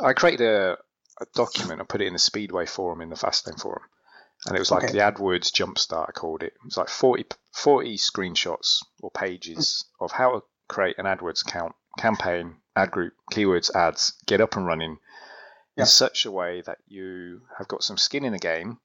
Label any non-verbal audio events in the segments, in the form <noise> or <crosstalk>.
I created a, a document. I put it in the Speedway forum in the Fastlane forum, and it was like Okay. the AdWords Jumpstart. I called it. It was like 40, 40 screenshots or pages of how to create an AdWords account, campaign, ad group, keywords, ads, get up and running Yeah. in such a way that you have got some skin in the game,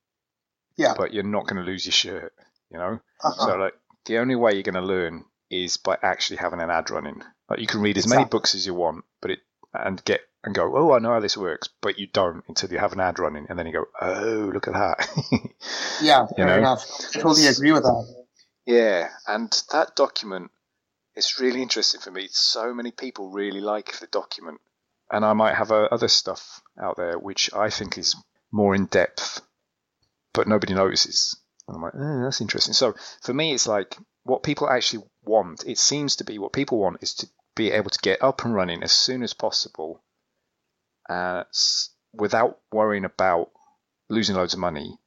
Yeah. but you're not going to lose your shirt. You know, Uh-huh. so like the only way you're going to learn is by actually having an ad running. Like you can read as many books as you want, but it and get and go, oh, I know how this works, but you don't until you have an ad running, and then you go, oh, look at that. <laughs> yeah, fair know? enough. I totally agree with that. yeah, and that document is really interesting for me. So many people really like the document, and I might have uh, other stuff out there which I think is more in depth, but nobody notices. And I'm like, oh, that's interesting. So for me, it's like what people actually want. It seems to be what people want is to be able to get up and running as soon as possible, uh, without worrying about losing loads of money,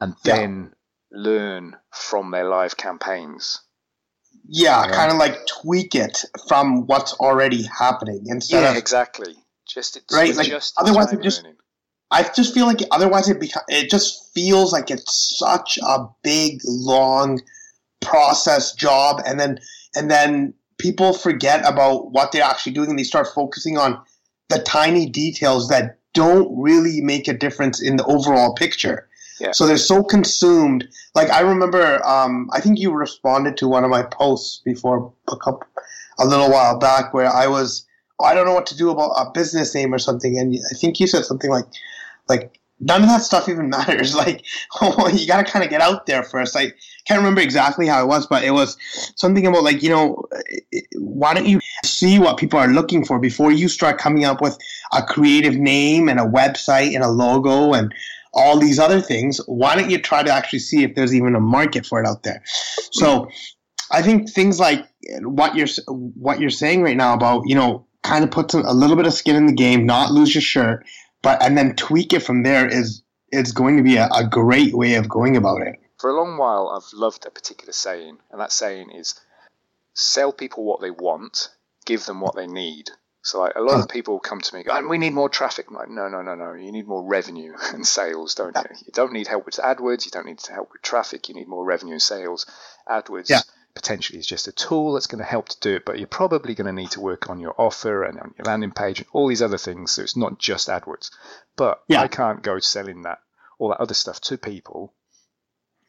and Yeah. then learn from their live campaigns. Yeah, Yeah. kind of like tweak it from what's already happening instead yeah, of. exactly. Just it's Right, like, just otherwise it just- learning. I just feel like otherwise it beca- it just feels like it's such a big long process job and then and then people forget about what they're actually doing and they start focusing on the tiny details that don't really make a difference in the overall picture. Yeah. So they're so consumed. Like I remember um, I think you responded to one of my posts before a couple a little while back where I was I don't know what to do about a business name or something and I think you said something like like none of that stuff even <laughs> matters. Like, <laughs> you got to kind of get out there first. I can't remember exactly how it was, but it was something about like, you know, why don't you see what people are looking for before you start coming up with a creative name and a website and a logo and all these other things? Why don't you try to actually see if there's even a market for it out there? So, I think things like what you're what you're saying right now about you know kind of put some, a little bit of skin in the game, not lose your shirt, but and then tweak it from there is is going to be a, a great way of going about it. For a long while, I've loved a particular saying, and that saying is sell people what they want, give them what they need. So like a lot of people come to me, go, "Oh, we need more traffic. I'm like, no, no, no, no. You need more revenue <laughs> and sales, don't you? You don't need help with AdWords. You don't need to help with traffic. You need more revenue and sales. AdWords Yeah. Potentially is just a tool that's going to help to do it, but you're probably going to need to work on your offer and on your landing page and all these other things. So it's not just AdWords. But Yeah. I can't go selling that all that other stuff to people.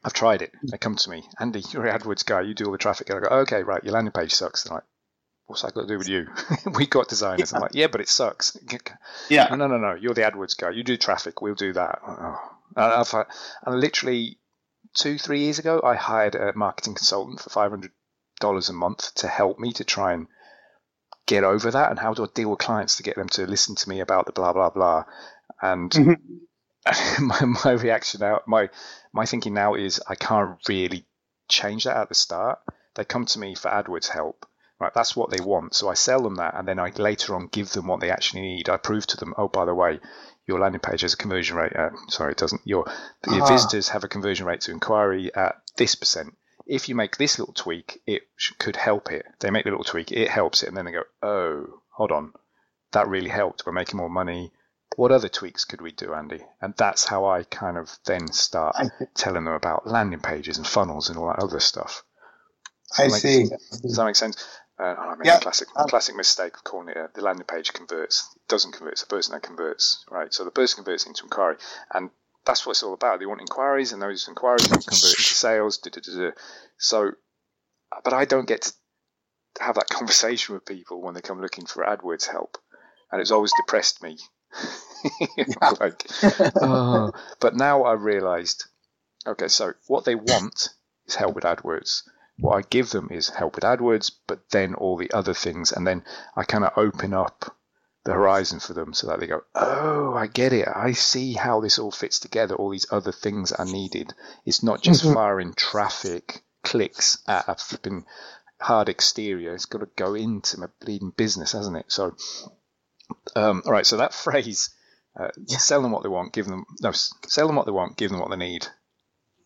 I've tried it. They come to me, Andy, you're an AdWords guy. You do all the traffic. And I go, okay, right. Your landing page sucks. They're like, what's that got to do with you? <laughs> we got designers. I'm like, yeah, but it sucks. <laughs> Yeah, No, no, no, no. You're the AdWords guy. You do traffic. We'll do that. Oh. And, I've, literally two, three years ago, I hired a marketing consultant for five hundred dollars a month to help me to try and get over that. And how do I deal with clients to get them to listen to me about the blah blah blah? And Mhm. <laughs> my, my reaction now, my my thinking now is I can't really change that at the start. They come to me for AdWords help. Right, that's what they want. So I sell them that, and then I later on give them what they actually need. I prove to them, oh, by the way, your landing page has a conversion rate. Uh, sorry, it doesn't. Your, your Ah. visitors have a conversion rate to inquiry at this percent. If you make this little tweak, it sh- could help it. They make the little tweak, it helps it, and then they go, oh, hold on, that really helped. We're making more money. What other tweaks could we do, Andy? And that's how I kind of then start telling them about landing pages and funnels and all that other stuff. I Like- see. Does that make sense? Uh, I made Yeah. a classic, Um, classic mistake of calling it uh, the landing page converts. It doesn't convert. It's the person that converts, right? So the person converts into inquiry, and that's what it's all about. They want inquiries, and those inquiries convert into sales. Da, da, da, da. So, but I don't get to have that conversation with people when they come looking for AdWords help, and it's always depressed me. <laughs> like, oh. But now I realised, okay, so what they want is help with AdWords. What I give them is help with AdWords, but then all the other things, and then I kind of open up the horizon for them so that they go, oh, I get it. I see how this all fits together. All these other things are needed. It's not just Mhm. firing traffic clicks at a flipping hard exterior. It's got to go into my bleeding business, hasn't it? So, um, all right. So that <laughs> phrase, uh, sell them what they want, give them no, sell them what they want, give them what they need.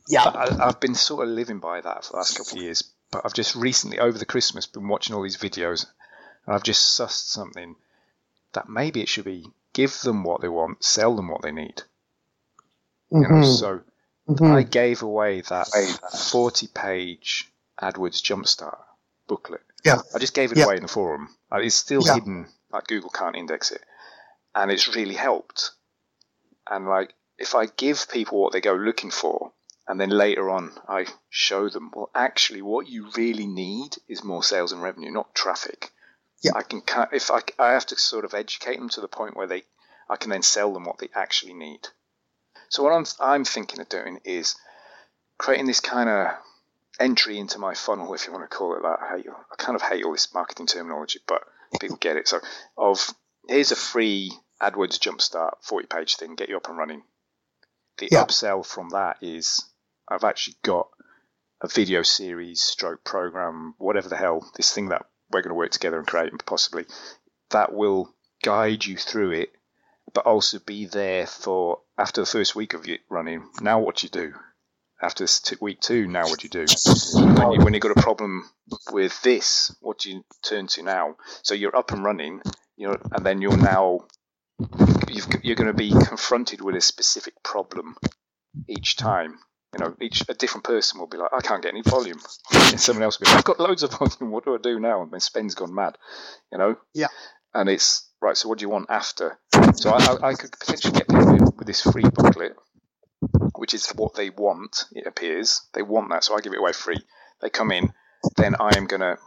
Yeah, I, I've been sort of living by that for the last couple of years, but I've just recently, over the Christmas, been watching all these videos, and I've just sussed something that maybe it should be give them what they want, sell them what they need. Mm-hmm. You know, so mm-hmm. I gave away that 40 page AdWords Jumpstart booklet. Yeah. I just gave it yeah. away in the forum. Uh, it's still yeah. hidden, like Google can't index it. And it's really helped. And like, if I give people what they go looking for, and then later on I show them, well, actually, what you really need is more sales and revenue, not traffic. Yeah. I can if I, I have to sort of educate them to the point where they I can then sell them what they actually need. So what I'm I'm thinking of doing is creating this kind of entry into my funnel, if you want to call it that. I, hate, I kind of hate all this marketing terminology, but people get it. So of here's a free AdWords Jumpstart 40 page thing, get you up and running. The yeah. upsell from that is I've actually got a video series, stroke program, whatever the hell, this thing that we're going to work together and create, and possibly that will guide you through it, but also be there for after the first week of it running. Now, what do you do? After this t- week two, now what do you do? When, you, when you've got a problem with this, what do you turn to now? So you're up and running, you know, and then you're now you're going to be confronted with a specific problem each time you know, each a different person will be like, I can't get any volume. <laughs> And someone else will be like, I've got loads of volume. What do I do now? And then Spen's gone mad, you know. Yeah. And it's right. So what do you want after? So I, I, I could potentially get people with this free booklet, which is what they want. It appears they want that, so I give it away free. They come in, then I am going to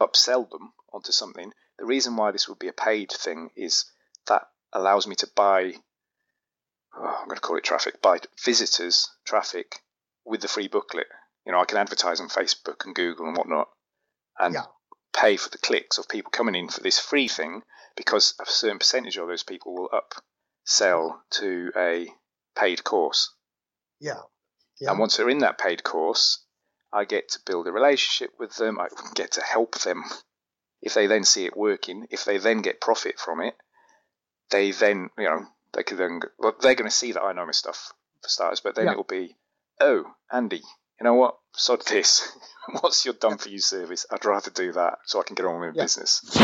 upsell them onto something. The reason why this would be a paid thing is that allows me to buy oh, I'm going to call it traffic, buy visitors traffic with the free booklet. You know, I can advertise on Facebook and Google and whatnot, and yeah. pay for the clicks of people coming in for this free thing because a certain percentage of those people will upsell to a paid course. Yeah. yeah. And once they're in that paid course, I get to build a relationship with them. I get to help them. If they then see it working, if they then get profit from it, they then, you know, they could then, well, they're going to see that I know my stuff for starters, but then yeah. it'll be oh, Andy, you know what? Sod this. <laughs> What's your done for you service? I'd rather do that so I can get on with yeah. business.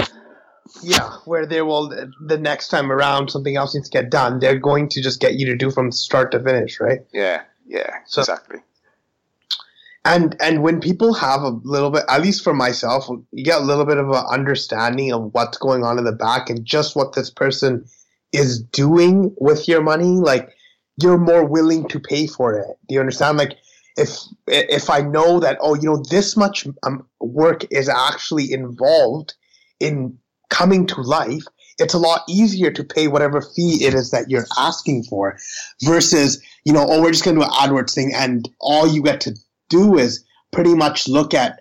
Yeah, where they will the next time around something else needs to get done. They're going to just get you to do from start to finish, right? Yeah, yeah, so, exactly. And and when people have a little bit, at least for myself, you get a little bit of an understanding of what's going on in the back and just what this person is doing with your money. Like you're more willing to pay for it. Do you understand? Like if if I know that oh you know this much um, work is actually involved in coming to life, it's a lot easier to pay whatever fee it is that you're asking for, versus you know oh we're just going to do an AdWords thing and all you get to do is pretty much look at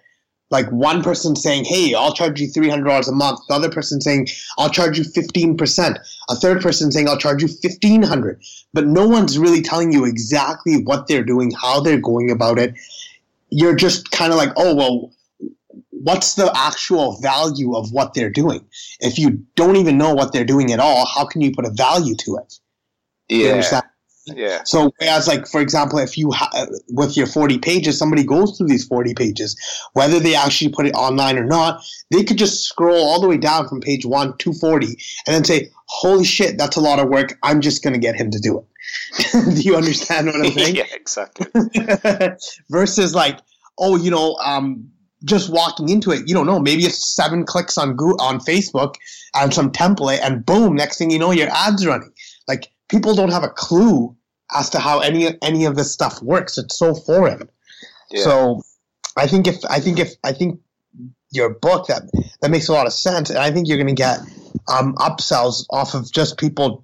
like one person saying, "Hey, I'll charge you three hundred dollars a month." The other person saying, "I'll charge you fifteen percent." A third person saying, "I'll charge you fifteen hundred. But no one's really telling you exactly what they're doing, how they're going about it. You're just kind of like, "Oh, well, what's the actual value of what they're doing?" If you don't even know what they're doing at all, how can you put a value to it? Yeah. Yeah. So whereas, like for example, if you ha- with your forty pages, somebody goes through these forty pages, whether they actually put it online or not, they could just scroll all the way down from page one to forty, and then say, "Holy shit, that's a lot of work. I'm just going to get him to do it." <laughs> do you understand what I'm <laughs> saying? yeah, exactly. <laughs> Versus like, oh, you know, um, just walking into it, you don't know. Maybe it's seven clicks on Google, on Facebook and some template, and boom, next thing you know, your ads running. Like people don't have a clue as to how any any of this stuff works. It's so foreign. Yeah. So I think if I think if I think your book that that makes a lot of sense, and I think you're going to get um, upsells off of just people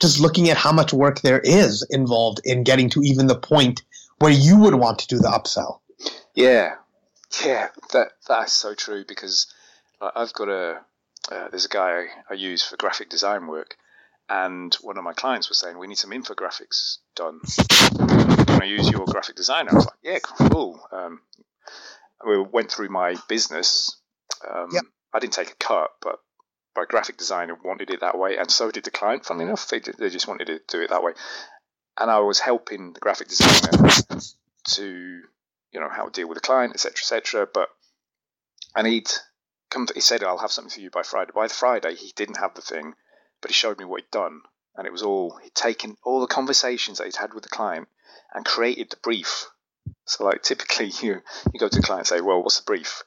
just looking at how much work there is involved in getting to even the point where you would want to do the upsell. Yeah, yeah, that that's so true because I've got a uh, there's a guy I, I use for graphic design work, and one of my clients was saying, "We need some infographics done. Can I use your graphic designer?" I was like, "Yeah, cool." Um, we went through my business. Um, yep. I didn't take a cut, but my graphic designer wanted it that way, and so did the client. Funnily enough, they they just wanted to do it that way, and I was helping the graphic designer to you know how to deal with the client, etc., etc. But and he'd come. To, he said, "I'll have something for you by Friday." By Friday, he didn't have the thing but he showed me what he'd done, and it was all he'd taken all the conversations that he'd had with the client and created the brief. So, like typically, <laughs> you you go to the client and say, "Well, what's the brief?"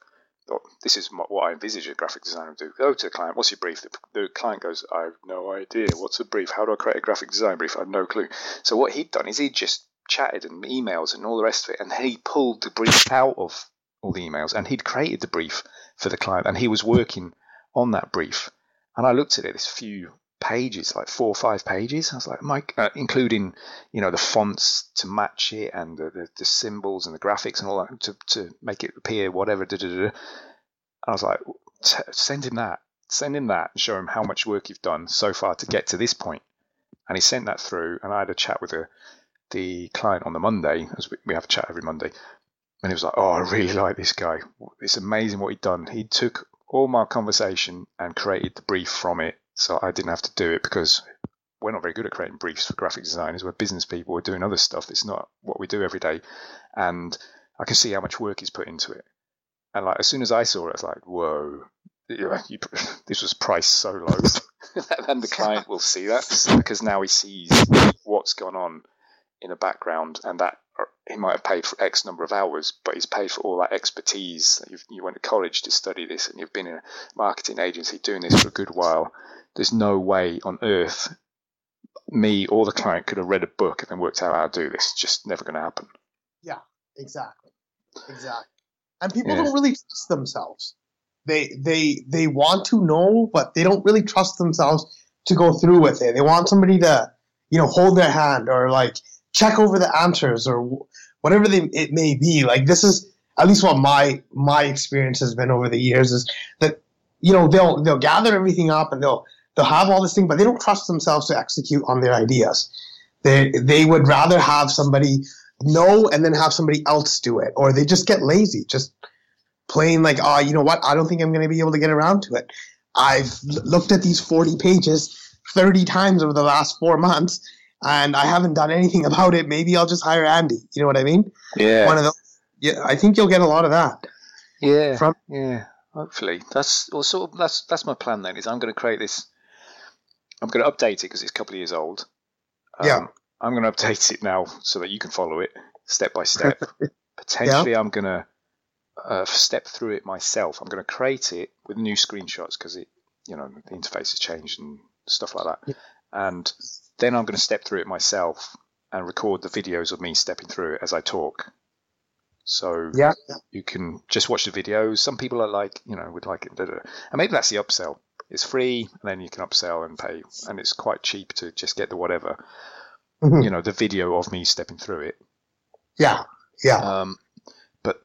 Or, this is what I envisage a graphic designer would do. Go to the client, what's your brief? The, the client goes, I have no idea. What's a brief? How do I create a graphic design brief? I have no clue. So what he'd done is he'd just chatted and emails and all the rest of it, and he pulled the brief out of all the emails and he'd created the brief for the client and he was working on that brief. And I looked at it, this few pages, like four or five pages. I was like, Mike, uh, including, you know, the fonts to match it and the, the, the, symbols and the graphics and all that to, to make it appear, whatever. Da, da, da. I was like, send him that. Send him that and show him how much work you've done so far to get to this point. And he sent that through, and I had a chat with the, the client on the Monday, as we, we have a chat every Monday. And he was like, Oh, I really like this guy. It's amazing what he'd done. He took all my conversation and created the brief from it so I didn't have to do it because we're not very good at creating briefs for graphic designers. We're business people. We're doing other stuff. It's not what we do every day. And I can see how much work he's put into it. And like as soon as I saw it, I was like, whoa, you, <laughs> you, this was priced so low. <laughs> and the client will see that <laughs> because now he sees what's gone on in the background and that he might have paid for X number of hours, but he's paid for all that expertise. you went to college to study this and you've been in a marketing agency doing this for a good while there's no way on earth me or the client could have read a book and then worked out how to do this. It's just never going to happen. Yeah, exactly, exactly. And people yeah. don't really trust themselves. They they they want to know, but they don't really trust themselves to go through with it. They want somebody to you know hold their hand or like check over the answers or whatever they, it may be. Like this is at least what my my experience has been over the years is that you know they'll they'll gather everything up and they'll they'll have all this thing, but they don't trust themselves to execute on their ideas. They they would rather have somebody know and then have somebody else do it, or they just get lazy, just plain like, oh, you know what? I don't think I'm going to be able to get around to it. I've looked at these 40 pages 30 times over the last four months, and I haven't done anything <laughs> about it. Maybe I'll just hire Andy. You know what I mean? Yeah. One of those. Yeah, I think you'll get a lot of that. Yeah. From yeah. Hopefully, that's also that's that's my plan. Then is I'm going to create this I'm going to update it because it's a couple of years old. Um, yeah. I'm going to update it now so that you can follow it step by step. <laughs> Potentially, yeah. I'm going to uh, step through it myself. I'm going to create it with new screenshots because it, you know, the interface has changed and stuff like that. Yeah. And then I'm going to step through it myself and record the videos of me stepping through it as I talk. So yeah. you can just watch the videos. Some people are like, you know, would like it, and maybe that's the upsell it's free, and then you can upsell and pay, and it's quite cheap to just get the whatever, mm-hmm. you know, the video of me stepping through it. Yeah, yeah. Um, but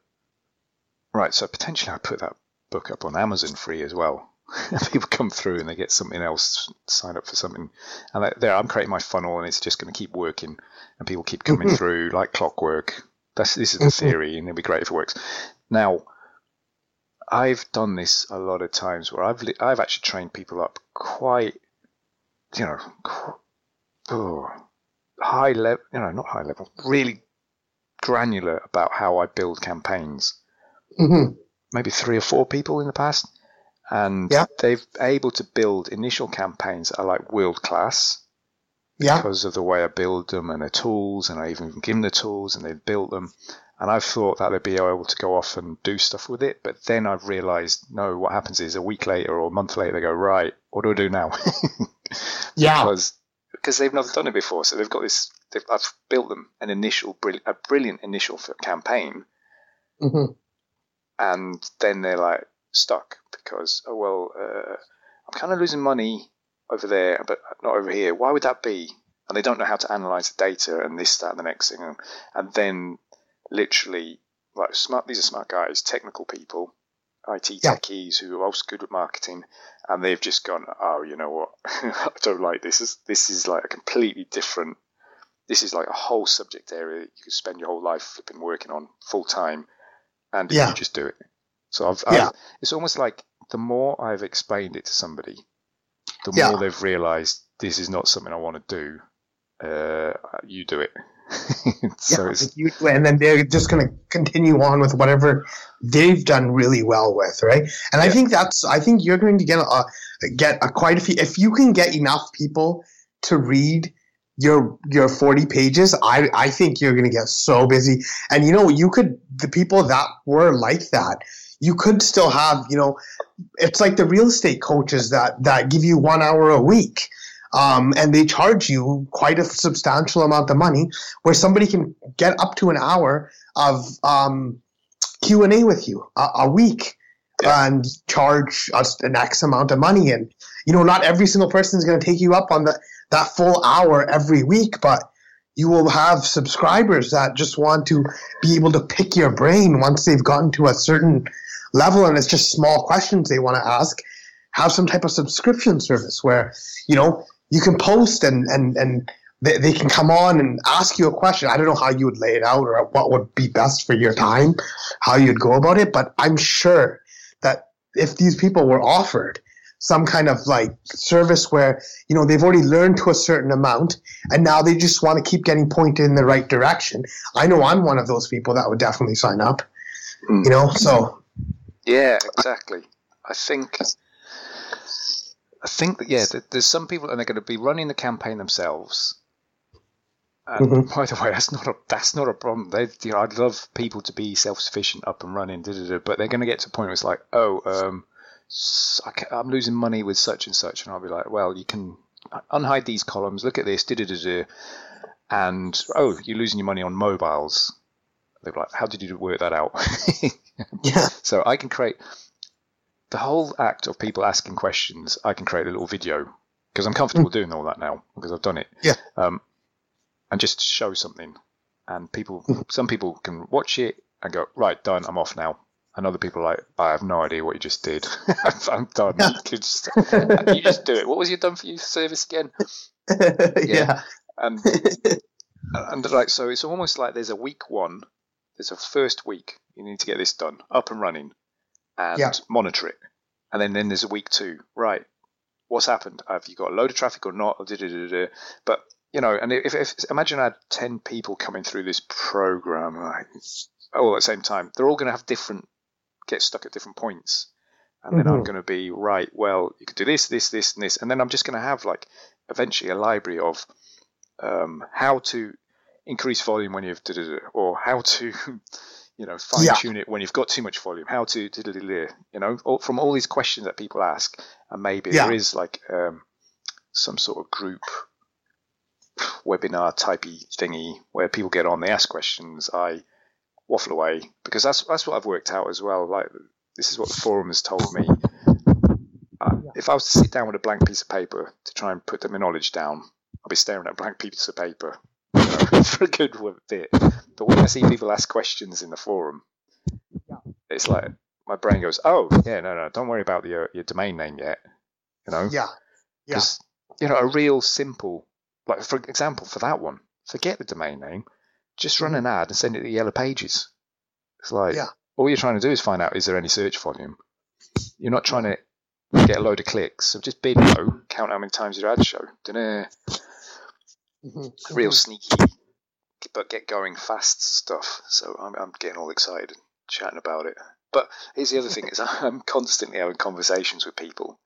right, so potentially I put that book up on Amazon free as well. <laughs> People come through and they get something else, sign up for something, and there I'm creating my funnel, and it's just going to keep working, and people keep coming mm-hmm. through like clockwork. That's this is the mm-hmm. theory, and it'd be great if it works. Now, I've done this a lot of times where I've I've actually trained people up quite, you know, quite, oh, high level, you know, not high level, really granular about how I build campaigns. Mm-hmm. Maybe three or four people in the past, and yeah. they've able to build initial campaigns that are like world class. Yeah. Because of the way I build them and the tools, and I even give them the tools and they've built them. And I thought that they'd be able to go off and do stuff with it. But then I've realized, no, what happens is a week later or a month later, they go, right, what do I do now? <laughs> yeah. Because because they've never done it before. So they've got this, I've built them an initial, a brilliant initial campaign. Mm-hmm. And then they're like stuck because, oh, well, uh, I'm kind of losing money over there, but not over here. Why would that be? And they don't know how to analyze the data and this, that, and the next thing. And then literally like smart. These are smart guys, technical people, IT yeah. techies who are also good at marketing, and they've just gone, oh, you know what? <laughs> I don't like this. Is this is like a completely different. This is like a whole subject area you could spend your whole life flipping working on full time, and yeah. you just do it. So I've, yeah. I've, it's almost like the more I've explained it to somebody, the yeah. more they've realised this is not something I want to do. Uh, you do it. <laughs> so yeah, you, and then they're just going to continue on with whatever they've done really well with, right? And. I think that's, I think you're going to get a, get a, quite a few. If you can get enough people to read your your 40 pages, I I think you're going to get so busy. And you know, you could the people that were like that, you could still have, you know, it's like the real estate coaches that that give you 1 hour a week. Um, and they charge you quite a substantial amount of money where somebody can get up to an hour of um, q&a with you a, a week yeah. and charge us an x amount of money and you know not every single person is going to take you up on the, that full hour every week but you will have subscribers that just want to be able to pick your brain once they've gotten to a certain level and it's just small questions they want to ask have some type of subscription service where you know you can post and and and they, they can come on and ask you a question. I don't know how you would lay it out or what would be best for your time, how you'd go about it, but I'm sure that if these people were offered some kind of like service where you know they've already learned to a certain amount and now they just want to keep getting pointed in the right direction i know i'm one of those people that would definitely sign up mm. you know so yeah exactly i think I think that yeah, there's some people and they're going to be running the campaign themselves. And mm-hmm. by the way, that's not a that's not a problem. They, you know, I'd love people to be self sufficient, up and running, but they're going to get to a point where it's like, oh, um, I am losing money with such and such, and I'll be like, well, you can unhide these columns, look at this, and oh, you're losing your money on mobiles. They're like, how did you work that out? <laughs> yeah. So I can create the whole act of people asking questions, I can create a little video because I'm comfortable mm. doing all that now because I've done it. Yeah. Um, and just show something, and people, mm. some people can watch it and go, right, done, I'm off now. And other people are like, I have no idea what you just did. <laughs> I'm done. Yeah. <laughs> You, just, you just do it. What was your done for you service again? yeah. yeah. And and like so, it's almost like there's a week one. There's a first week. You need to get this done, up and running and yeah. monitor it. And then, then there's a week two. Right. What's happened? Have you got a load of traffic or not? But, you know, and if, if imagine I had 10 people coming through this program right, all at the same time, they're all going to have different, get stuck at different points. And then mm-hmm. I'm going to be, right, well, you could do this, this, this, and this. And then I'm just going to have like eventually a library of um, how to increase volume when you've, or how to <laughs> you know, fine tune yeah. it when you've got too much volume. How to, you know, all, from all these questions that people ask, and maybe yeah. there is like um, some sort of group webinar typey thingy where people get on, they ask questions, I waffle away because that's that's what I've worked out as well. Like this is what the forum has told me. Uh, if I was to sit down with a blank piece of paper to try and put the knowledge down, I'll be staring at a blank piece of paper for a good bit. But when I see people ask questions in the forum, it's like my brain goes, "Oh, yeah, no, no, don't worry about your your domain name yet." You know? Yeah. Yeah. You know, a real simple, like for example, for that one, forget the domain name, just run mm-hmm. an ad and send it to the Yellow Pages. It's like yeah. all you're trying to do is find out is there any search volume. You're not trying to get a load of clicks. So just bid low, count how many times your ads show. Mm-hmm. Real sneaky, but get going fast stuff. So I'm, I'm getting all excited and chatting about it. But here's the other thing: is <laughs> I'm constantly having conversations with people,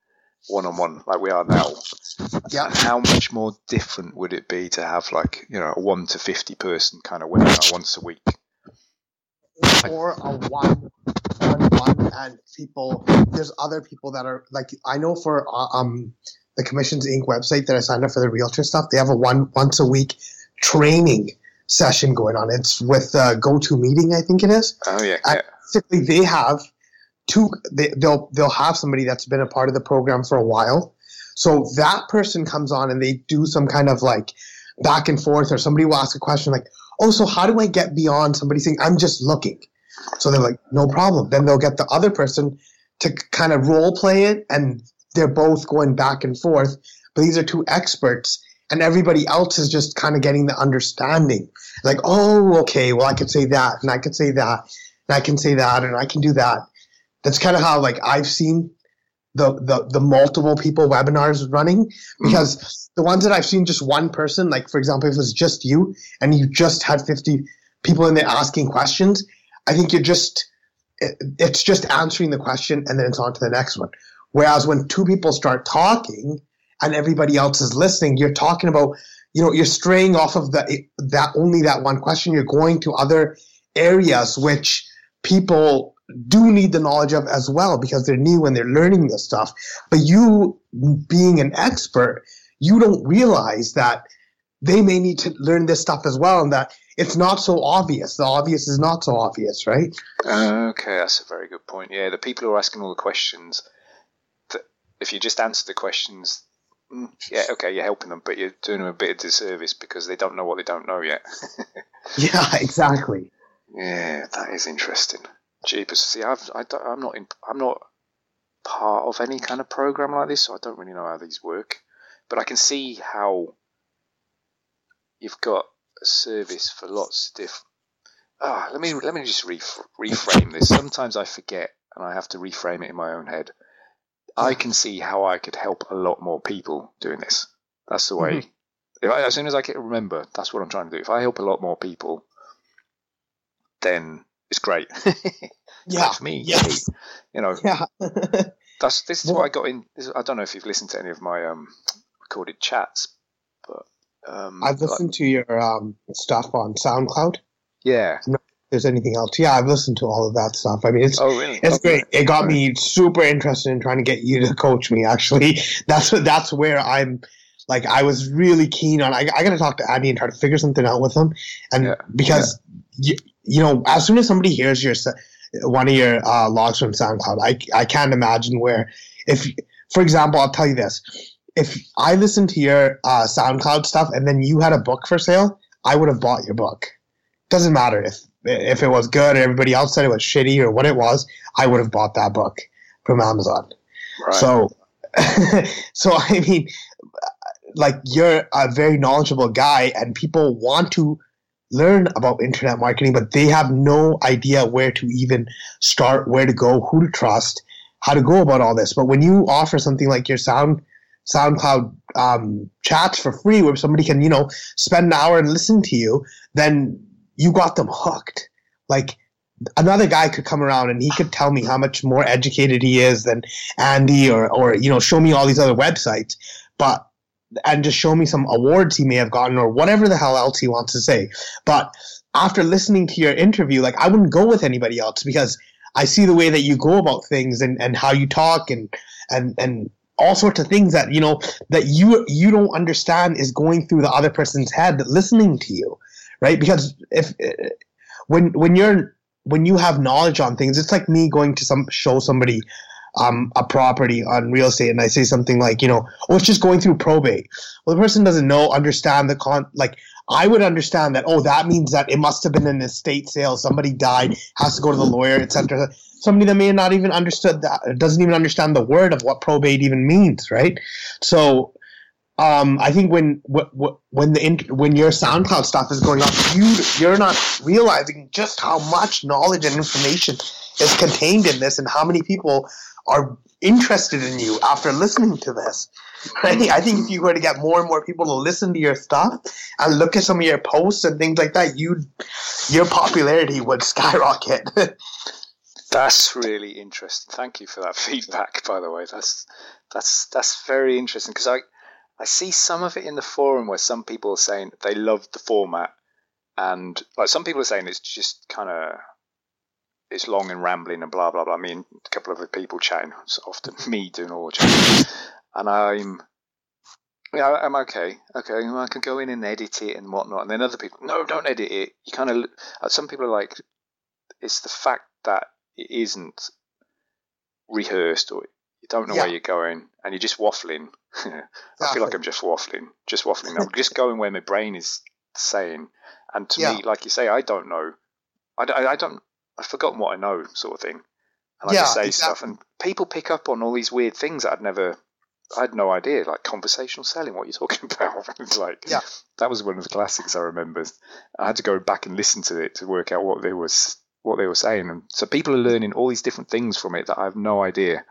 one on one, like we are now. Yeah. how much more different would it be to have like you know a one to fifty person kind of webinar once a week? Or a one on one, and people. There's other people that are like I know for uh, um the Commissions Inc. website that I signed up for the realtor stuff, they have a one once a week training session going on. It's with uh, GoToMeeting, I think it is. Oh yeah. yeah. Basically, they have two. They, they'll they'll have somebody that's been a part of the program for a while. So that person comes on and they do some kind of like back and forth, or somebody will ask a question like, "Oh, so how do I get beyond somebody saying I'm just looking?" So they're like, "No problem." Then they'll get the other person to kind of role play it and they're both going back and forth, but these are two experts and everybody else is just kind of getting the understanding. Like, oh, okay, well, I could say that and I could say that and I can say that and I can do that. That's kind of how like I've seen the, the, the multiple people webinars running because mm-hmm. the ones that I've seen just one person, like for example, if it was just you and you just had 50 people in there asking questions, I think you're just, it, it's just answering the question and then it's on to the next one. Whereas when two people start talking and everybody else is listening, you're talking about, you know, you're straying off of the that only that one question. You're going to other areas which people do need the knowledge of as well because they're new and they're learning this stuff. But you being an expert, you don't realize that they may need to learn this stuff as well and that it's not so obvious. The obvious is not so obvious, right? okay, that's a very good point. Yeah, the people who are asking all the questions, if you just answer the questions, mm, yeah, okay, you're helping them, but you're doing them a bit of disservice because they don't know what they don't know yet. <laughs> yeah, exactly. Yeah, that is interesting. Jeepers, see, I've, I don't, I'm not in, I'm not part of any kind of program like this, so I don't really know how these work. But I can see how you've got a service for lots of different. Ah, let me let me just reframe this. Sometimes I forget, and I have to reframe it in my own head. I can see how I could help a lot more people doing this. That's the way. Mm-hmm. I, as soon as I can remember, that's what I'm trying to do. If I help a lot more people, then it's great. <laughs> yeah, for me. Yeah. You know. Yeah. <laughs> that's this is what I got in. This, I don't know if you've listened to any of my um, recorded chats, but um, I've listened like, to your um, stuff on SoundCloud. Yeah. if there's anything else. Yeah, I've listened to all of that stuff. I mean, it's oh, really? it's okay. great. It got me super interested in trying to get you to coach me. Actually, <laughs> that's that's where I'm. Like, I was really keen on. I, I got to talk to Andy and try to figure something out with him, and yeah. because yeah. you, you know, as soon as somebody hears your one of your uh, logs from SoundCloud, I I can't imagine where if, for example, I'll tell you this if I listened to your uh, SoundCloud stuff and then you had a book for sale, I would have bought your book. Doesn't matter if if it was good and everybody else said it was shitty or what it was, I would have bought that book from Amazon. Right. So, <laughs> so I mean, like you're a very knowledgeable guy, and people want to learn about internet marketing, but they have no idea where to even start, where to go, who to trust, how to go about all this. But when you offer something like your sound SoundCloud um, chats for free where somebody can, you know, spend an hour and listen to you, then you got them hooked. Like another guy could come around and he could tell me how much more educated he is than Andy or, or, you know, show me all these other websites, but, and just show me some awards he may have gotten or whatever the hell else he wants to say. But after listening to your interview, like I wouldn't go with anybody else because I see the way that you go about things and, and how you talk and, and, and all sorts of things that you know that you you don't understand is going through the other person's head listening to you right because if when when you're when you have knowledge on things it's like me going to some show somebody um, a property on real estate and I say something like, you know, oh, it's just going through probate. Well, the person doesn't know, understand the con, like, I would understand that, oh, that means that it must have been an estate sale. Somebody died, has to go to the lawyer, etc somebody that may not even understood that doesn't even understand the word of what probate even means, right? So um, I think when when the when your SoundCloud stuff is going up, you you're not realizing just how much knowledge and information is contained in this, and how many people are interested in you after listening to this. <laughs> Right? I think if you were to get more and more people to listen to your stuff and look at some of your posts and things like that, you your popularity would skyrocket. <laughs> That's really interesting. Thank you for that <laughs> feedback, by the way. That's that's that's very interesting because I I see some of it in the forum where some people are saying they love the format, and like some people are saying it's just kind of it's long and rambling and blah blah blah. I mean, a couple of people chatting. It's often <laughs> me doing all the chatting, and I'm yeah, I'm okay. Okay, well, I can go in and edit it and whatnot. And then other people, no, don't edit it. You kind of uh, some people are like, it's the fact that it isn't rehearsed or you don't know yeah. where you're going and you're just waffling. I feel like I'm just waffling, just waffling. I'm just <laughs> going where my brain is saying. And to yeah. me, like you say, I don't know. I, I, I, don't. I've forgotten what I know, sort of thing. And I yeah, just say exactly. stuff, and people pick up on all these weird things that I'd never. I had no idea, like conversational selling. What you're talking <laughs> about? it's like, yeah, that was one of the classics I remember. I had to go back and listen to it to work out what they was what they were saying. And so people are learning all these different things from it that I have no idea.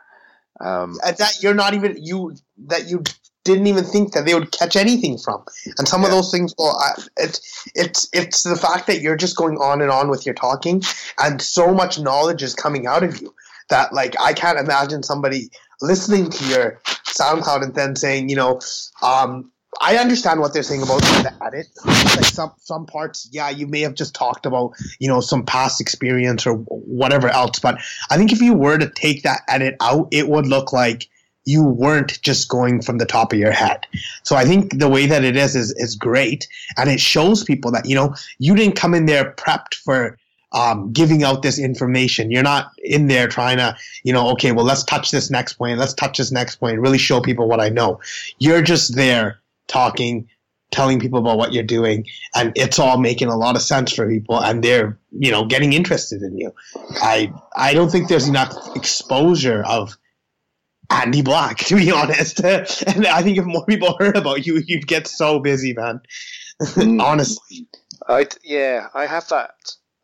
Um, and that you're not even you that you didn't even think that they would catch anything from. And some yeah. of those things, well, it's it's it's the fact that you're just going on and on with your talking, and so much knowledge is coming out of you that like I can't imagine somebody listening to your SoundCloud and then saying, you know, um, I understand what they're saying about the edit. Like some some parts, yeah, you may have just talked about, you know, some past experience or whatever else. But I think if you were to take that edit out, it would look like you weren't just going from the top of your head. So I think the way that it is is is great, and it shows people that you know you didn't come in there prepped for um, giving out this information. You're not in there trying to, you know, okay, well, let's touch this next point, let's touch this next point, really show people what I know. You're just there talking, telling people about what you're doing, and it's all making a lot of sense for people, and they're, you know, getting interested in you. I I don't think there's enough exposure of Andy Black, <laughs> to be honest. <laughs> and I think if more people <laughs> heard about you, you'd get so busy, man. Honestly. I yeah, I have that.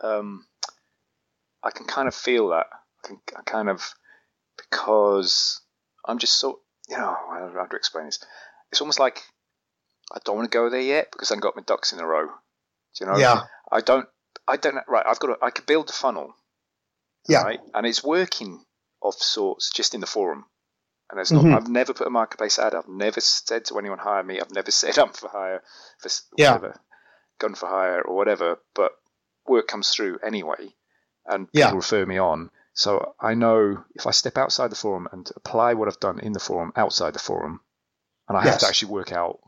Um, I can kind of feel that. I can I kind of because I'm just so you know how to explain this. It's almost like I don't want to go there yet because I've got my ducks in a row. Do you know? Yeah. I don't. I don't. Right. I've got. To, I could build a funnel. Yeah. Right. And it's working of sorts just in the forum. And it's not. Mm-hmm. I've never put a marketplace ad. I've never said to anyone hire me. I've never <laughs> said I'm for hire for yeah. whatever, gun for hire or whatever. But work comes through anyway, and people Yeah. refer me on. So I know if I step outside the forum and apply what I've done in the forum outside the forum, and I have to actually work out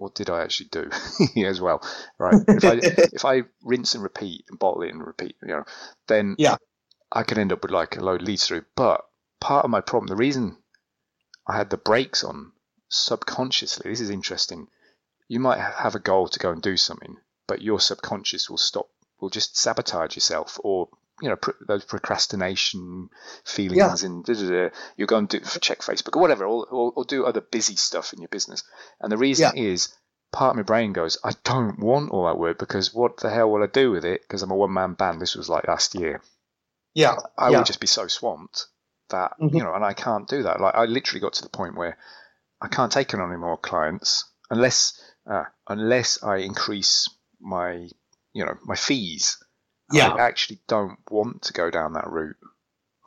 what did I actually do <laughs> as well, right? If I <laughs> if I rinse and repeat and bottle it and repeat, you know, then Yeah. I could end up with like a load of leads through. But part of my problem, the reason I had the brakes on subconsciously, this is interesting. You might have a goal to go and do something, but your subconscious will stop, will just sabotage yourself, or you know, pr- those procrastination feelings, and da, da, da. you go and do check Facebook or whatever, or, or, or do other busy stuff in your business. And the reason is, part of my brain goes, I don't want all that work because what the hell will I do with it? Because I'm a one man band. This was like last year. Yeah. I yeah. would just be so swamped that Mhm. you know, and I can't do that. Like I literally got to the point where I can't take on any more clients unless uh, unless I increase my you know my fees. Yeah. I actually don't want to go down that route.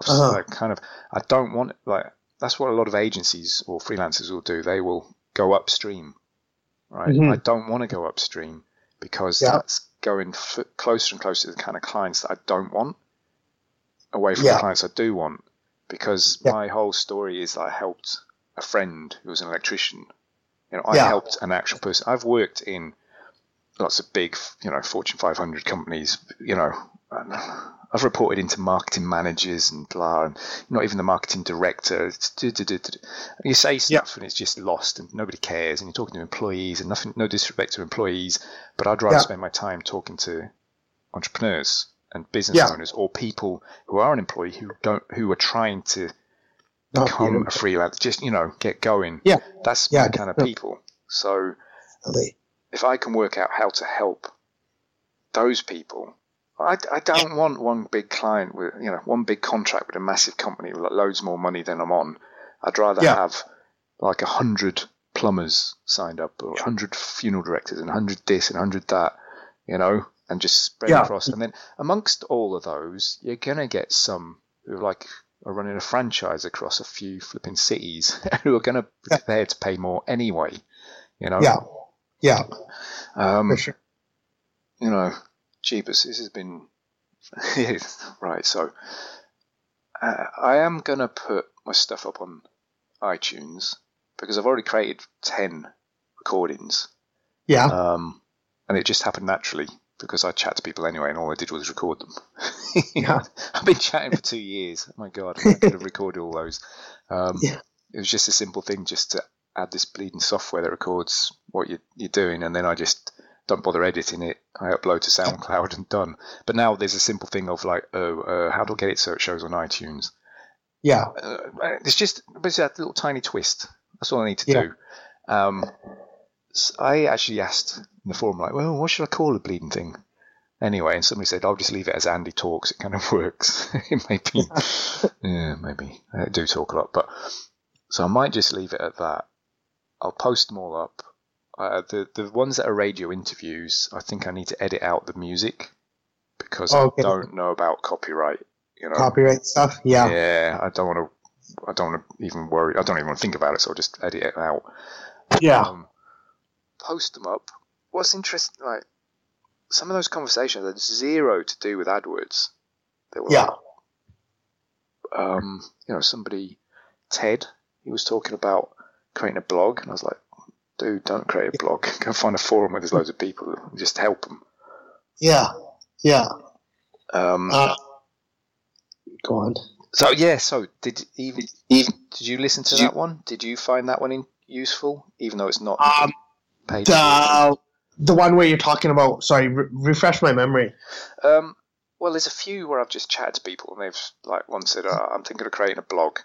Uh-huh. Like kind of, I don't want like that's what a lot of agencies or freelancers will do. They will go upstream, right? Mhm. I don't want to go upstream because Yeah. that's going f- closer and closer to the kind of clients that I don't want away from Yeah. the clients I do want. Because Yeah. my whole story is that I helped a friend who was an electrician. You know, I helped an actual person. I've worked in lots of big, you know, Fortune 500 companies. You know, I've reported into marketing managers and blah, and not even the marketing director. You say stuff and it's just lost, and nobody cares. And you're talking to employees, and nothing, no disrespect to employees, but I'd rather Yeah. spend my time talking to entrepreneurs and business Yeah. owners or people who are an employee who don't, who are trying to oh, Not become a freelancer, just you know, get going. Yeah. that's Yeah, my kind of people. So Definitely. If I can work out how to help those people, I, I don't want one big client with you know one big contract with a massive company with like loads more money than I'm on. I'd rather Yeah. have like a hundred plumbers signed up, or a hundred funeral directors, and a hundred this and a hundred that, you know, and just spread Yeah. across. And then amongst all of those, you're gonna get some who like are running a franchise across a few flipping cities <laughs> who are gonna be Yeah. prepared to pay more anyway. You know, Yeah. Um, For sure. you know, jeepers, this has been <laughs> right. So uh, I am gonna put my stuff up on iTunes because I've already created ten recordings, Yeah. um, and it just happened naturally because I chat to people anyway, and all I did was record them. <laughs> Yeah. I've been chatting for two years. Oh my god, I could have recorded all those. Um, <laughs> Yeah. It was just a simple thing, just to add this bleeding software that records what you, you're doing, and then I just don't bother editing it. I upload to SoundCloud and done. But now there's a simple thing of like, oh, uh, how do I get it so it shows on iTunes? Yeah. Uh, it's just it's that little tiny twist. That's all I need to Yeah. do. Um, s- I actually asked in the forum, like, well, what should I call the bleeding thing? Anyway, and somebody said, I'll just leave it as Andy talks. It kind of <laughs> works. it may be, <laughs> yeah, maybe. I do talk a lot, but so I might just leave it at that. I'll post them all up. Uh, the the ones that are radio interviews, I think I need to edit out the music because Okay. I don't know about copyright. You know, Copyright stuff. Yeah. yeah, I don't want to I don't want to even worry. I don't even want to think about it, so I'll just edit it out. Yeah. Um, post them up. What's interesting, like some of those conversations had zero to do with AdWords. They were Yeah. like, um, you know, somebody, Ted, he was talking about creating a blog, and I was like, dude, don't create a blog. <laughs> Go find a forum where there's loads of people and just help them. Yeah. Yeah. Um, Uh, go on. so yeah, so did even, even did you listen to Did you- that one? Did you find that one in, useful, even though it's not Um, paid? the the one where you're talking about. Sorry, re- refresh my memory. Um, well, there's a few where I've just chatted to people, and they've like one said, uh, "I'm thinking of creating a blog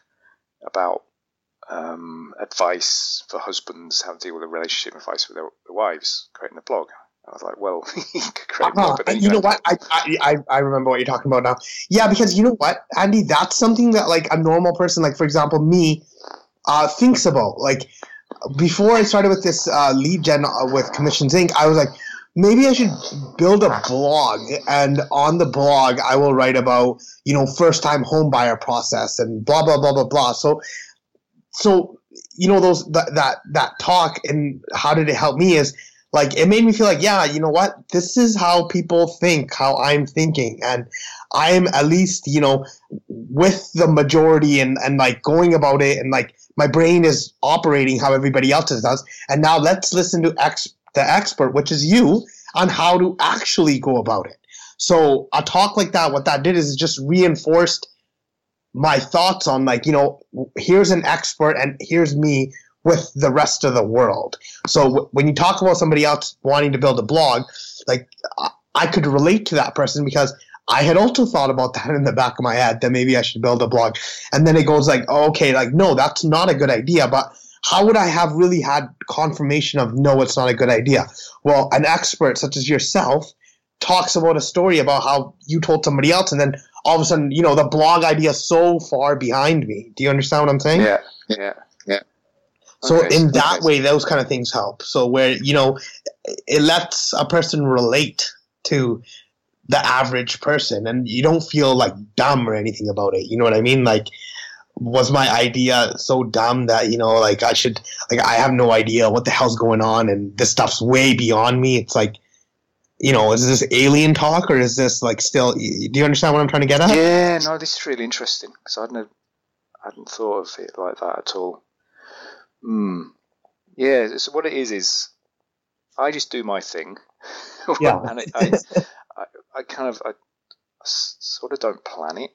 about um, advice for husbands, how to deal with a relationship advice with their, their wives." Creating a blog. I was like, "Well, <laughs> you could create a blog, Uh-huh. but then And you know what? I, I I I remember what you're talking about now. Yeah, because you know what, Andy, that's something that like a normal person, like for example me, uh, thinks about. Like before I started with this uh, lead gen uh, with Commissions Inc., I was like, maybe I should build a blog, and on the blog I will write about you know first time home buyer process and blah blah blah blah blah. So so you know those that that that talk and how did it help me is like it made me feel like yeah you know what? This is how people think how i'm thinking. And i'm at least you know with the majority and and like going about it and like my brain is operating how everybody else's does. And now let's listen to ex the expert which is you on how to actually go about it. So a talk like that what that did is it just reinforced my thoughts on like you know here's an expert and here's me with the rest of the world. So w- when you talk about somebody else wanting to build a blog like I- could relate to that person because i had also thought about <laughs> that in the back of my head that maybe i should build a blog. And then it goes like oh, okay like no that's not a good idea. But how would i have really had confirmation of no it's not a good idea? Well an expert such as yourself talks about a story about how you told somebody else and then all of a sudden you know the blog idea so far behind me do you understand what i'm saying yeah, yeah, yeah. so Okay, in that okay. way, those kind of things help. So where you know, it lets a person relate to the average person, and you don't feel like dumb or anything about it. You know what I mean? Like, was my idea so dumb that you know, like I should, like I have no idea what the hell's going on, and this stuff's way beyond me. It's like, you know, is this alien talk or is this like still? Do you understand what I'm trying to get at? Yeah, no, this is really interesting because I hadn't, I hadn't thought of it like that at all. Hmm. Yeah, so what it is is, I just do my thing. <laughs> Yeah. <laughs> and it, I, I, I kind of, I, I sort of don't plan it.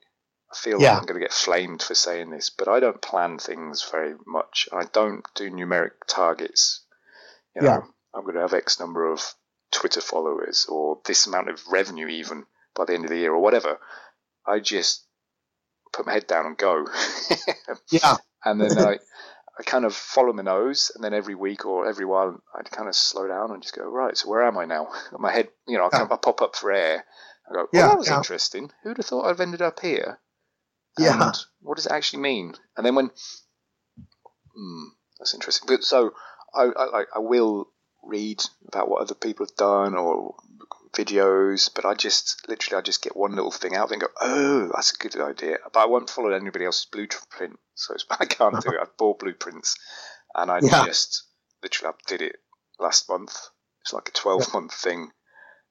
I feel Yeah. like I'm going to get flamed for saying this, but I don't plan things very much. I don't do numeric targets. You know, Yeah. I'm going to have X number of Twitter followers or this amount of revenue even by the end of the year or whatever. I just put my head down and go. <laughs> Yeah. and then <laughs> I, I kind of follow my nose, and then every week or every while I'd kind of slow down and just go, right, so where am I now? <laughs> My head, you know, I, kind of, I pop up for air. I go, oh, Yeah, that was yeah. interesting. Who'd have thought I'd ended up here? Yeah. And what does it actually mean? And then when, hmm, that's interesting. But so I, I, I will read about what other people have done or videos, but I just literally I just get one little thing out of it and go, oh, that's a good idea. But I won't follow anybody else's blueprint, so it's, <laughs> I can't do it. I bought blueprints, and I Yeah. just literally I did it last month. It's like a twelve month thing.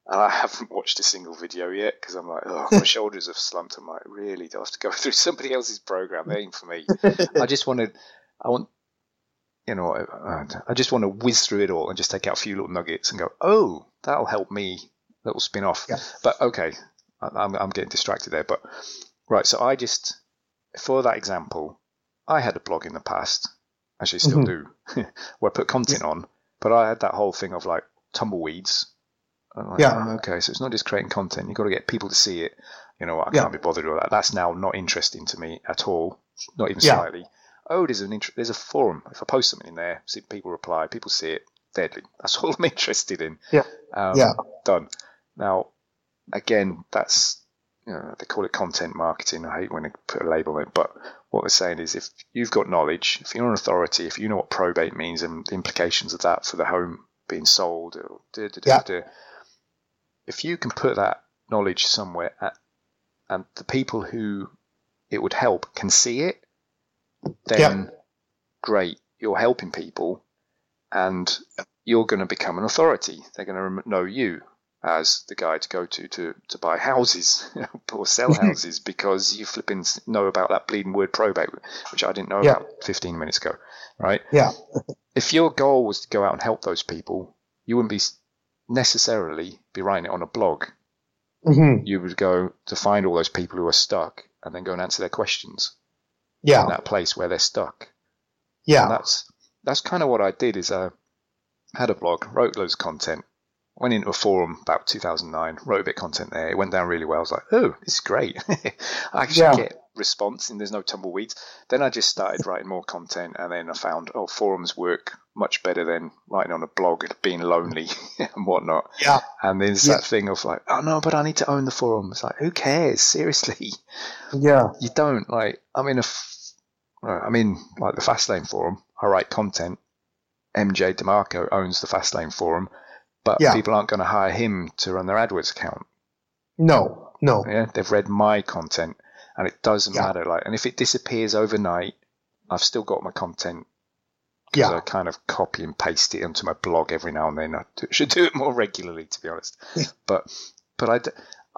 And I <laughs> haven't watched a single video yet because I'm like, oh, <laughs> my shoulders have slumped. I'm like, really? Do I have to go through somebody else's program? That ain't for me. I just wanted, I want, you know, I, I just want to whiz through it all and just take out a few little nuggets and go, oh, that'll help me. That'll spin off. Yeah. But okay, I'm, I'm getting distracted there. But right, so I just, for that example, I had a blog in the past, actually still Mhm. do, <laughs> where I put content on, but I had that whole thing of like tumbleweeds. Like, Yeah. oh, okay, so it's not just creating content. You've got to get people to see it. You know, I Yeah. can't be bothered with that. That's now not interesting to me at all. Not even Yeah. slightly. Oh, there's an int- there's a forum. If I post something in there, see people reply, people see it, deadly. <laughs> That's all I'm interested in. Yeah. Um, Yeah. Done. Now, again, that's you know, they call it content marketing. I hate when they put a label on it, but what we're saying is if you've got knowledge, if you're an authority, if you know what probate means and the implications of that for the home being sold, or da, da, da, Yeah. da, if you can put that knowledge somewhere at, and the people who it would help can see it, then yeah. great, you're helping people and you're going to become an authority. They're going to know you as the guy to go to to, to buy houses <laughs> or sell houses because you flipping know about that bleeding word probate, which I didn't know yeah. about 15 minutes ago, right? Yeah. <laughs> if your goal was to go out and help those people, you wouldn't be necessarily be writing it on a blog. Mm-hmm. You would go to find all those people who are stuck and then go and answer their questions. Yeah. In that place where they're stuck. Yeah. And that's that's kind of what I did. Is I had a blog, wrote loads of content, went into a forum about 2009, wrote a bit of content there. It went down really well. I was like, oh, this is great. <laughs> I actually yeah. get response and there's no tumbleweeds. Then I just started writing more content and then I found, oh, forums work much better than writing on a blog and being lonely <laughs> and whatnot. Yeah. And there's yeah. that thing of like, oh no, but I need to own the forum. It's like, who cares? <laughs> Seriously. Yeah. You don't like, I'm in a, I'm in like the Fastlane forum. I write content. MJ DeMarco owns the Fastlane forum but yeah. people aren't going to hire him to run their AdWords account. No, no. Yeah, they've read my content, and it doesn't yeah. matter. Like, and if it disappears overnight, I've still got my content. Yeah, I kind of copy and paste it onto my blog every now and then. <laughs> I should do it more regularly, to be honest. but, but I,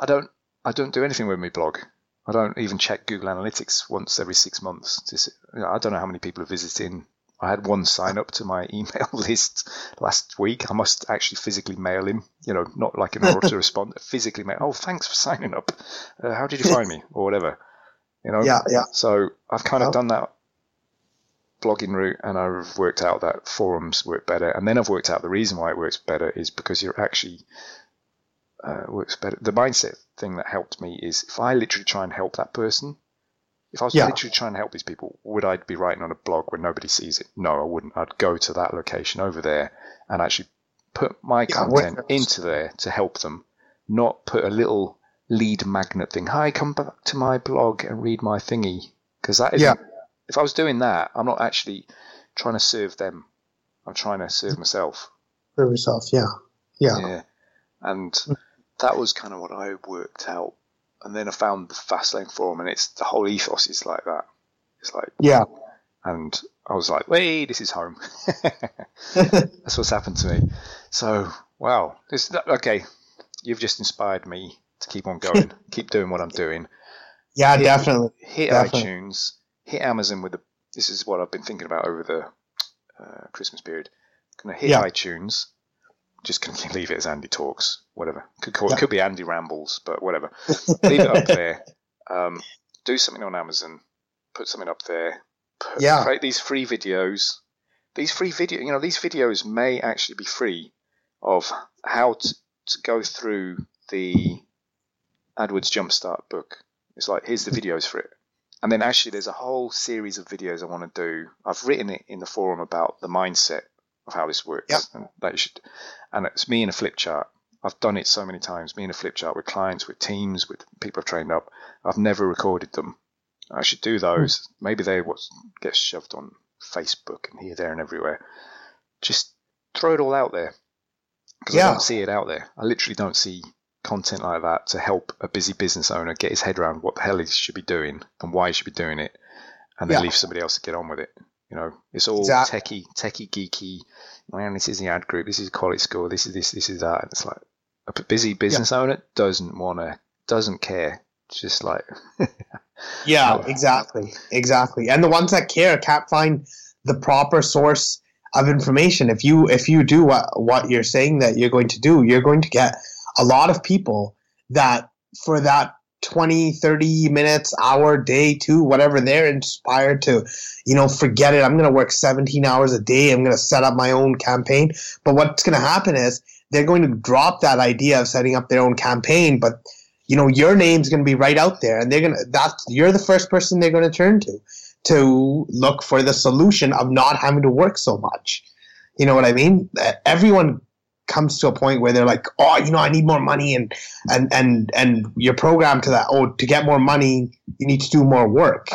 I don't, I don't do anything with my blog. I don't even check Google Analytics once every six months. To, you know, I don't know how many people are visiting I had one sign up to my <laughs> email list last week. I must actually physically mail him, you know, not like an <laughs> autoresponder, physically mail. Oh, thanks for signing up. Uh, how did you find me, or whatever, you know? Yeah, yeah. So I've kind of done that blogging route, and I've worked out that forums work better, and then I've worked out the reason why it works better is because you're actually uh, works better. The mindset thing that helped me is if I literally try and help that person, if I was yeah. literally trying to help these people, would I be writing on a blog where nobody sees it? No, I wouldn't. I'd go to that location over there and actually put my yeah, content into there to help them, not put a little lead magnet thing. Hi, come back to my blog and read my thingy. Because that is, yeah. if I was doing that, I'm not actually trying to serve them. I'm trying to serve myself. Serve yourself, yeah. Yeah. Yeah. And that was kind of what I worked out and then I found the Fastlane forum, and it's the whole ethos is like that. It's like yeah, and I was like, wait, this is home. <laughs> That's what's happened to me. So wow, this okay. You've just inspired me to keep on going, <laughs> keep doing what I'm doing. Yeah, hit, definitely. Hit definitely. iTunes, hit Amazon with the. This is what I've been thinking about over the uh, Christmas period. Gonna hit yeah. iTunes just <laughs> leave it as Andy talks, whatever. Could call, yeah. could be Andy rambles, but whatever. <laughs> leave it up there. Um, do something on Amazon. Put something up there. Put, yeah. Create these free videos. These free video, you know, these videos may actually be free of how to, to go through the AdWords Jumpstart book. It's like here's the videos for it. And then actually, there's a whole series of videos I want to do. I've written it in the forum about the mindset of how this works. Yep. And that you should, and it's me in a flip chart. I've done it so many times. Me in a flip chart with clients, with teams, with people I've trained up. I've never recorded them. I should do those. Mm. Maybe they what gets shoved on Facebook and here, there, and everywhere. Just throw it all out there because yeah. I don't see it out there. I literally don't see content like that to help a busy business owner get his head around what the hell he should be doing and why he should be doing it, and then yeah. leave somebody else to get on with it. You know, it's all exactly. techie, techie, geeky. Man, this is the ad group. This is quality score. This is this. This is that. And it's like a busy business yeah. owner doesn't want to, doesn't care. It's just like, <laughs> yeah, exactly, exactly. And the ones that care can't find the proper source of information. If you if you do what what you're saying that you're going to do, you're going to get a lot of people that for that 20, 30 minutes, hour, day, two, whatever, they're inspired to, you know, forget it. I'm going to work 17 hours a day. I'm going to set up my own campaign. But what's going to happen is they're going to drop that idea of setting up their own campaign. But, you know, your name's going to be right out there and they're going to, that's, you're the first person they're going to turn to, to look for the solution of not having to work so much. You know what I mean? Everyone comes to a point where they're like, oh, you know, I need more money, and and and and you're programmed to that. Oh, to get more money, you need to do more work.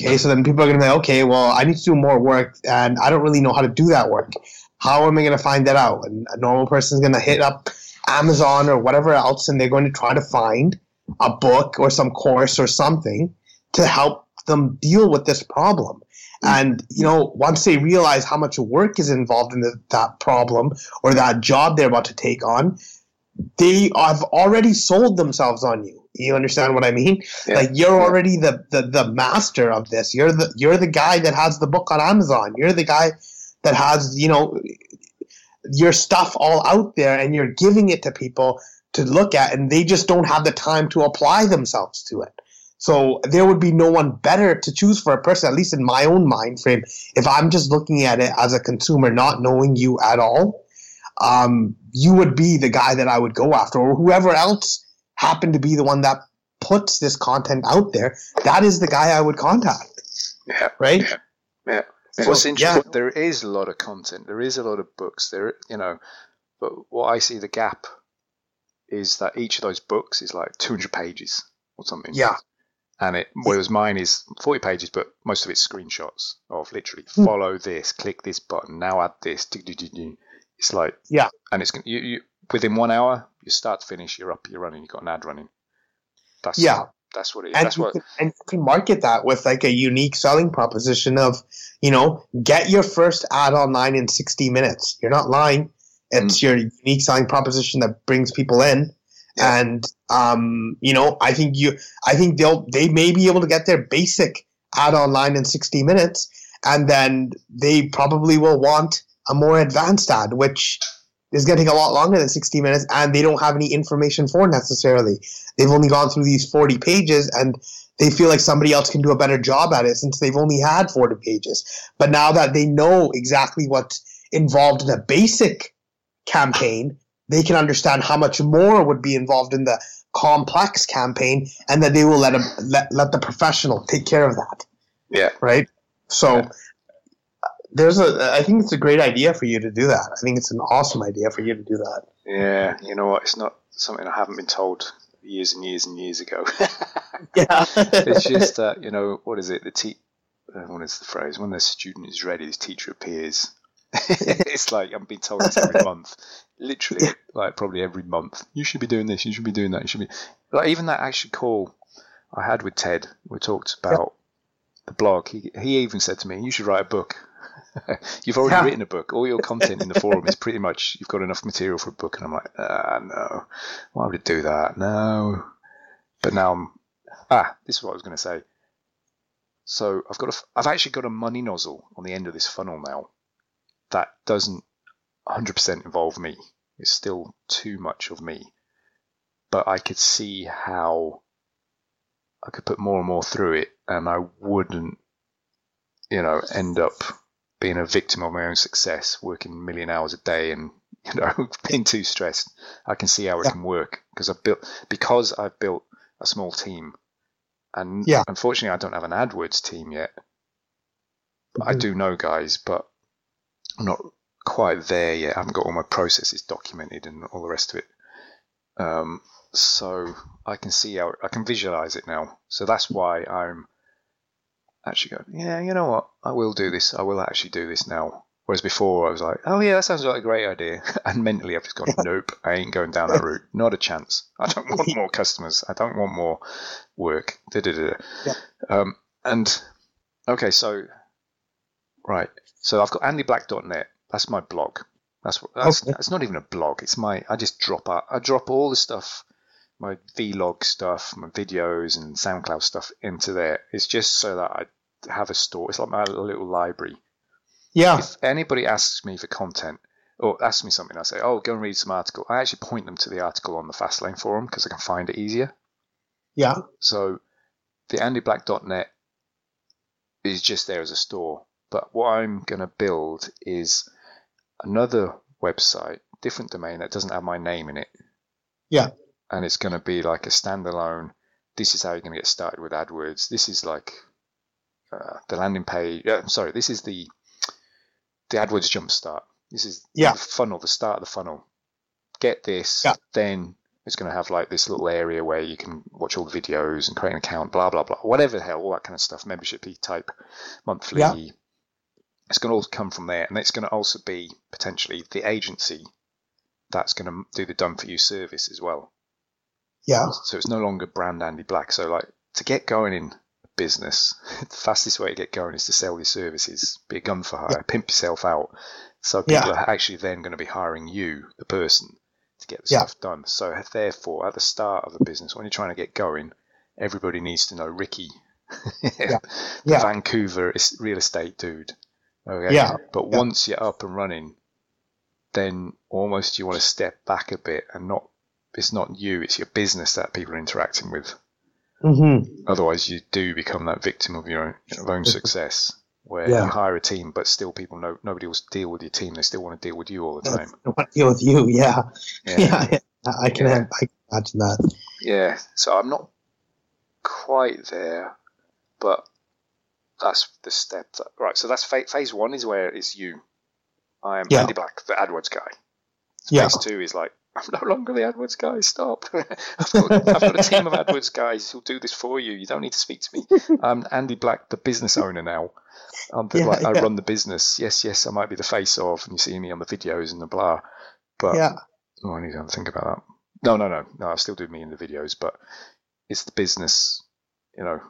Okay, so then people are to be like, okay, well, I need to do more work, and I don't really know how to do that work. How am I to find that out? And a normal person is going to hit up Amazon or whatever else, and they're going to try to find a book or some course or something to help them deal with this problem. And, you know, once they realize how much work is involved in the, that problem or that job they're about to take on, they have already sold themselves on you. You understand what I mean? Yeah. Like you're already the, the the master of this. You're the you're the guy that has the book on Amazon. You're the guy that has, you know, your stuff all out there and you're giving it to people to look at and they just don't have the time to apply themselves to it. So there would be no one better to choose for a person, at least in my own mind frame. If I'm just looking at it as a consumer, not knowing you at all, um, you would be the guy that I would go after, or whoever else happened to be the one that puts this content out there. That is the guy I would contact. Yeah. Right. Yeah. yeah. So, What's interesting, yeah. there is a lot of content. There is a lot of books. There, you know, but what I see the gap is that each of those books is like 200 pages or something. Yeah. And it, whereas mine is 40 pages, but most of it's screenshots of literally hmm. follow this, click this button, now add this. It's like yeah, and it's you, you within one hour, you start to finish, you're up, you're running, you've got an ad running. That's yeah. That's what it is. And that's you what. Can, and you can market that with like a unique selling proposition of, you know, get your first ad online in 60 minutes. You're not lying. It's mm. your unique selling proposition that brings people in. Yeah. And, um, you know, I think you, I think they'll, they may be able to get their basic ad online in 60 minutes. And then they probably will want a more advanced ad, which is take a lot longer than 60 minutes and they don't have any information for necessarily. They've only gone through these 40 pages and they feel like somebody else can do a better job at it since they've only had 40 pages. But now that they know exactly what's involved in a basic campaign, they can understand how much more would be involved in the complex campaign and that they will let them let, let the professional take care of that. Yeah. Right? So yeah there's a I think it's a great idea for you to do that. I think it's an awesome idea for you to do that. Yeah, you know what? It's not something I haven't been told years and years and years ago. <laughs> yeah, <laughs> it's just that you know what is it? The te- uh, what is the phrase? When the student is ready, the teacher appears. <laughs> it's like I'm being told this every month, literally, like probably every month. You should be doing this. You should be doing that. You should be like even that actual call I had with Ted. We talked about the blog. He he even said to me, "You should write a book." <laughs> you've already yeah. written a book. All your content in the <laughs> forum is pretty much you've got enough material for a book, and I'm like, ah, no, why would it do that? No. But now I'm ah, this is what I was going to say. So I've got a, I've actually got a money nozzle on the end of this funnel now that doesn't 100% involve me. It's still too much of me, but I could see how I could put more and more through it, and I wouldn't, you know, end up being a victim of my own success, working a million hours a day and <laughs> you know <laughs> being too stressed. I can see how it yeah. can work because I've built because I've built a small team, and yeah. unfortunately I don't have an AdWords team yet. Mm-hmm. I do know guys, but I'm not quite there yet. I haven't got all my processes documented and all the rest of it. Um, so I can see how I can visualize it now. So that's why I'm actually going, yeah, you know what, I will do this. I will actually do this now. Whereas before I was like, oh yeah, that sounds like a great idea, <laughs> and mentally I've just gone, nope, I ain't going down that <laughs> route. Not a chance. I don't want <laughs> more customers. I don't want more work. Da, da, da. Yeah. Um, and okay, so right, so I've got AndyBlack.net. That's my blog. That's that's, okay. that's not even a blog. It's my I just drop out. I drop all the stuff my vlog stuff, my videos and SoundCloud stuff into there. It's just so that I have a store. It's like my little library. Yeah. If anybody asks me for content or asks me something, I say, "Oh, go and read some article." I actually point them to the article on the Fastlane forum because I can find it easier. Yeah. So the AndyBlack.net is just there as a store. But what I'm going to build is another website, different domain that doesn't have my name in it. Yeah and it's going to be like a standalone. This is how you're going to get started with AdWords. This is like uh, the landing page. Uh, sorry, this is the the AdWords jumpstart. This is yeah. the funnel, the start of the funnel. Get this, yeah. then it's going to have like this little area where you can watch all the videos and create an account, blah blah blah, whatever the hell, all that kind of stuff, membership type, monthly. Yeah. It's going to all come from there, and it's going to also be potentially the agency that's going to do the done for you service as well. Yeah. So it's no longer brand Andy Black. So like to get going in business, <laughs> the fastest way to get going is to sell your services, be a gun for hire, yeah. pimp yourself out. So people yeah. are actually then going to be hiring you, the person, to get the yeah. stuff done. So therefore, at the start of a business, when you're trying to get going, everybody needs to know Ricky, <laughs> the Vancouver real estate dude. Okay. Yeah. But once you're up and running, then almost you want to step back a bit and not. It's not you; it's your business that people are interacting with. Mm-hmm. Otherwise, you do become that victim of your own, your own success, where yeah. you hire a team, but still people know nobody will deal with your team. They still want to deal with you all the time. They want to deal with you, yeah, yeah. <laughs> yeah I can yeah. I can imagine that. Yeah, so I'm not quite there, but that's the step. That, right, so that's phase, phase one is where it's you. I am yeah. Andy Black, the AdWords guy. Yeah. Phase two is like I'm no longer the AdWords guy. Stop. <laughs> I've, got, I've, got, a team of AdWords guys who'll do this for you. You don't need to speak to me. I'm Andy Black, the business owner now. I'm the, yeah, like, yeah. I run the business. Yes, yes, I might be the face of, and you see me on the videos and the blah. But yeah. oh, I need to think about that. No, no, no, no. I still do me in the videos, but it's the business. You know,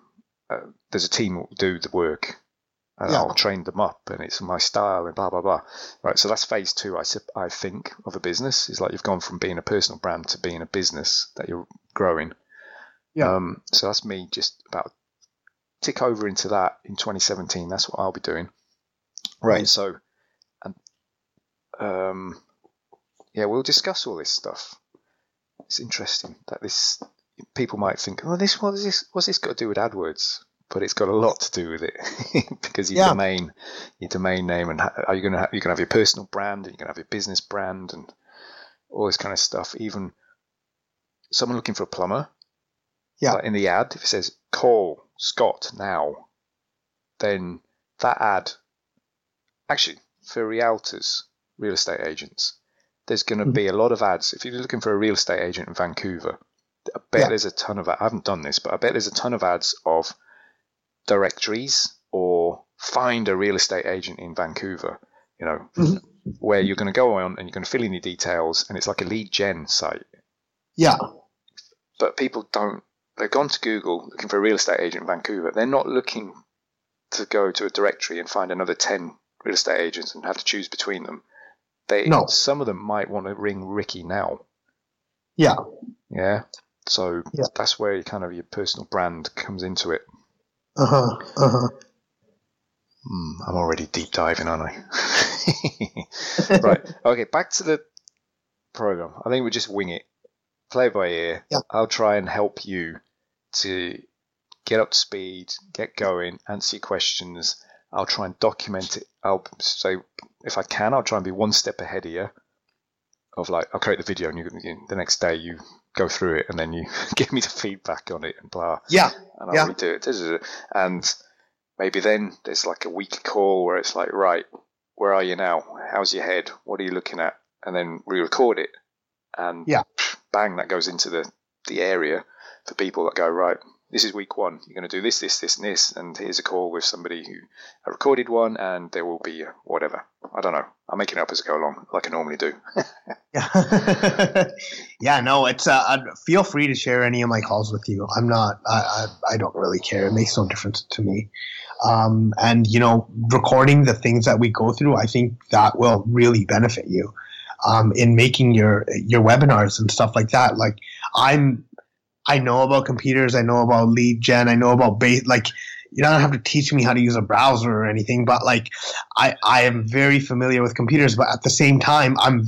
uh, there's a team who do the work and yeah. I'll train them up and it's my style and blah blah blah. Right, so that's phase two. I I think of a business is like you've gone from being a personal brand to being a business that you're growing. Yeah. Um, so that's me just about tick over into that in 2017. That's what I'll be doing. Right. So, and um, yeah, we'll discuss all this stuff. It's interesting that this people might think, oh, this what is this? What's this got to do with AdWords? but it's got a lot to do with it <laughs> because your yeah. domain, your domain name, and are you going to have, you can have your personal brand, and you can have your business brand, and all this kind of stuff. Even someone looking for a plumber, yeah, like in the ad, if it says call Scott now, then that ad, actually for realtors, real estate agents, there's going to mm-hmm. be a lot of ads. If you're looking for a real estate agent in Vancouver, I bet yeah. there's a ton of. I haven't done this, but I bet there's a ton of ads of directories or find a real estate agent in Vancouver, you know, mm-hmm. where you're going to go on and you're going to fill in your details and it's like a lead gen site. Yeah. But people don't, they've gone to Google looking for a real estate agent in Vancouver. They're not looking to go to a directory and find another 10 real estate agents and have to choose between them. They, no. Some of them might want to ring Ricky now. Yeah. Yeah. So yeah. that's where kind of your personal brand comes into it. Uh huh. Uh huh. Mm, I'm already deep diving, aren't I? <laughs> right. Okay. Back to the program. I think we just wing it, play by ear. Yeah. I'll try and help you to get up to speed, get going, answer your questions. I'll try and document it. I'll say if I can, I'll try and be one step ahead of you. Of like, I'll create the video, and you, the next day you go through it and then you <laughs> give me the feedback on it and blah. Yeah. And I'll yeah. redo it. And maybe then there's like a weekly call where it's like, right, where are you now? How's your head? What are you looking at? And then we record it. And yeah. bang, that goes into the, the area for people that go, right, this is week one. You're going to do this, this, this, and this. And here's a call with somebody who recorded one, and there will be whatever. I don't know. I'm making it up as I go along, like I normally do. <laughs> yeah, <laughs> yeah. No, it's. Uh, feel free to share any of my calls with you. I'm not. I, I, I don't really care. It makes no difference to me. Um, and you know, recording the things that we go through, I think that will really benefit you. Um, in making your your webinars and stuff like that. Like I'm I know about computers. I know about lead gen. I know about base. Like, you don't have to teach me how to use a browser or anything, but like, I, I am very familiar with computers, but at the same time, I'm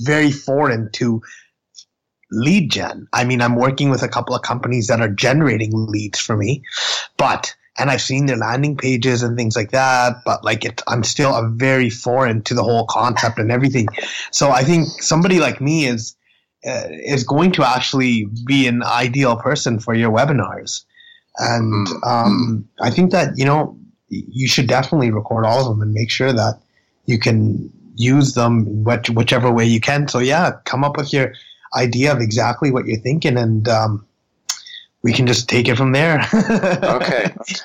very foreign to lead gen. I mean, I'm working with a couple of companies that are generating leads for me, but and I've seen their landing pages and things like that, but like it, I'm still a very foreign to the whole concept and everything. So I think somebody like me is is going to actually be an ideal person for your webinars. And mm-hmm. um, I think that, you know, you should definitely record all of them and make sure that you can use them which, whichever way you can. So, yeah, come up with your idea of exactly what you're thinking and um, we can just take it from there. <laughs> okay.